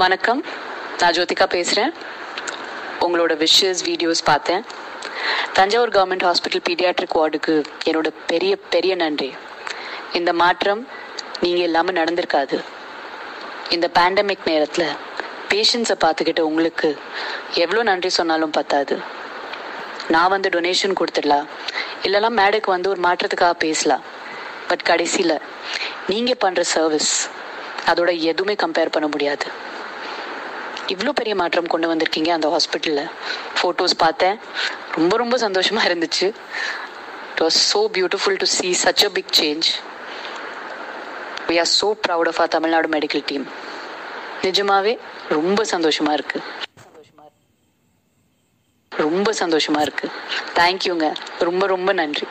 வணக்கம். நான் ஜோதிகா பேசுகிறேன் உங்களோட விஷஸ் வீடியோஸ் பார்த்தேன். தஞ்சாவூர் கவர்மெண்ட் ஹாஸ்பிட்டல் பீடியாட்ரிக் வார்டுக்கு என்னோட பெரிய பெரிய நன்றி. இந்த மாற்றம் நீங்கள் இல்லாமல் நடந்திருக்காது. இந்த பேண்டமிக் நேரத்தில் பேஷண்ட்ஸை பார்த்துக்கிட்ட உங்களுக்கு எவ்வளோ நன்றி சொன்னாலும் பத்தாது. நான் வந்து டொனேஷன் கொடுத்துடலாம். இல்லைனா மேடைக்கு வந்து ஒரு மாற்றத்துக்காக பேசலாம். பட் கடைசியில் நீங்கள் பண்ணுற சர்வீஸ் அதோட எதுவுமே கம்பேர் பண்ண முடியாது. இவ்வளோ பெரிய மாற்றம் கொண்டு வந்திருக்கீங்க அந்த ஹாஸ்பிட்டலில் ஃபோட்டோஸ் பார்த்தேன். ரொம்ப ரொம்ப சந்தோஷமாக இருந்துச்சு. It was so beautiful to see such a big change we are so proud of our Tamil Nadu medical team நிஜமாவே ரொம்ப சந்தோஷமா இருக்கு. ரொம்ப சந்தோஷமா இருக்கு. தேங்க்யூங்க ரொம்ப ரொம்ப நன்றி.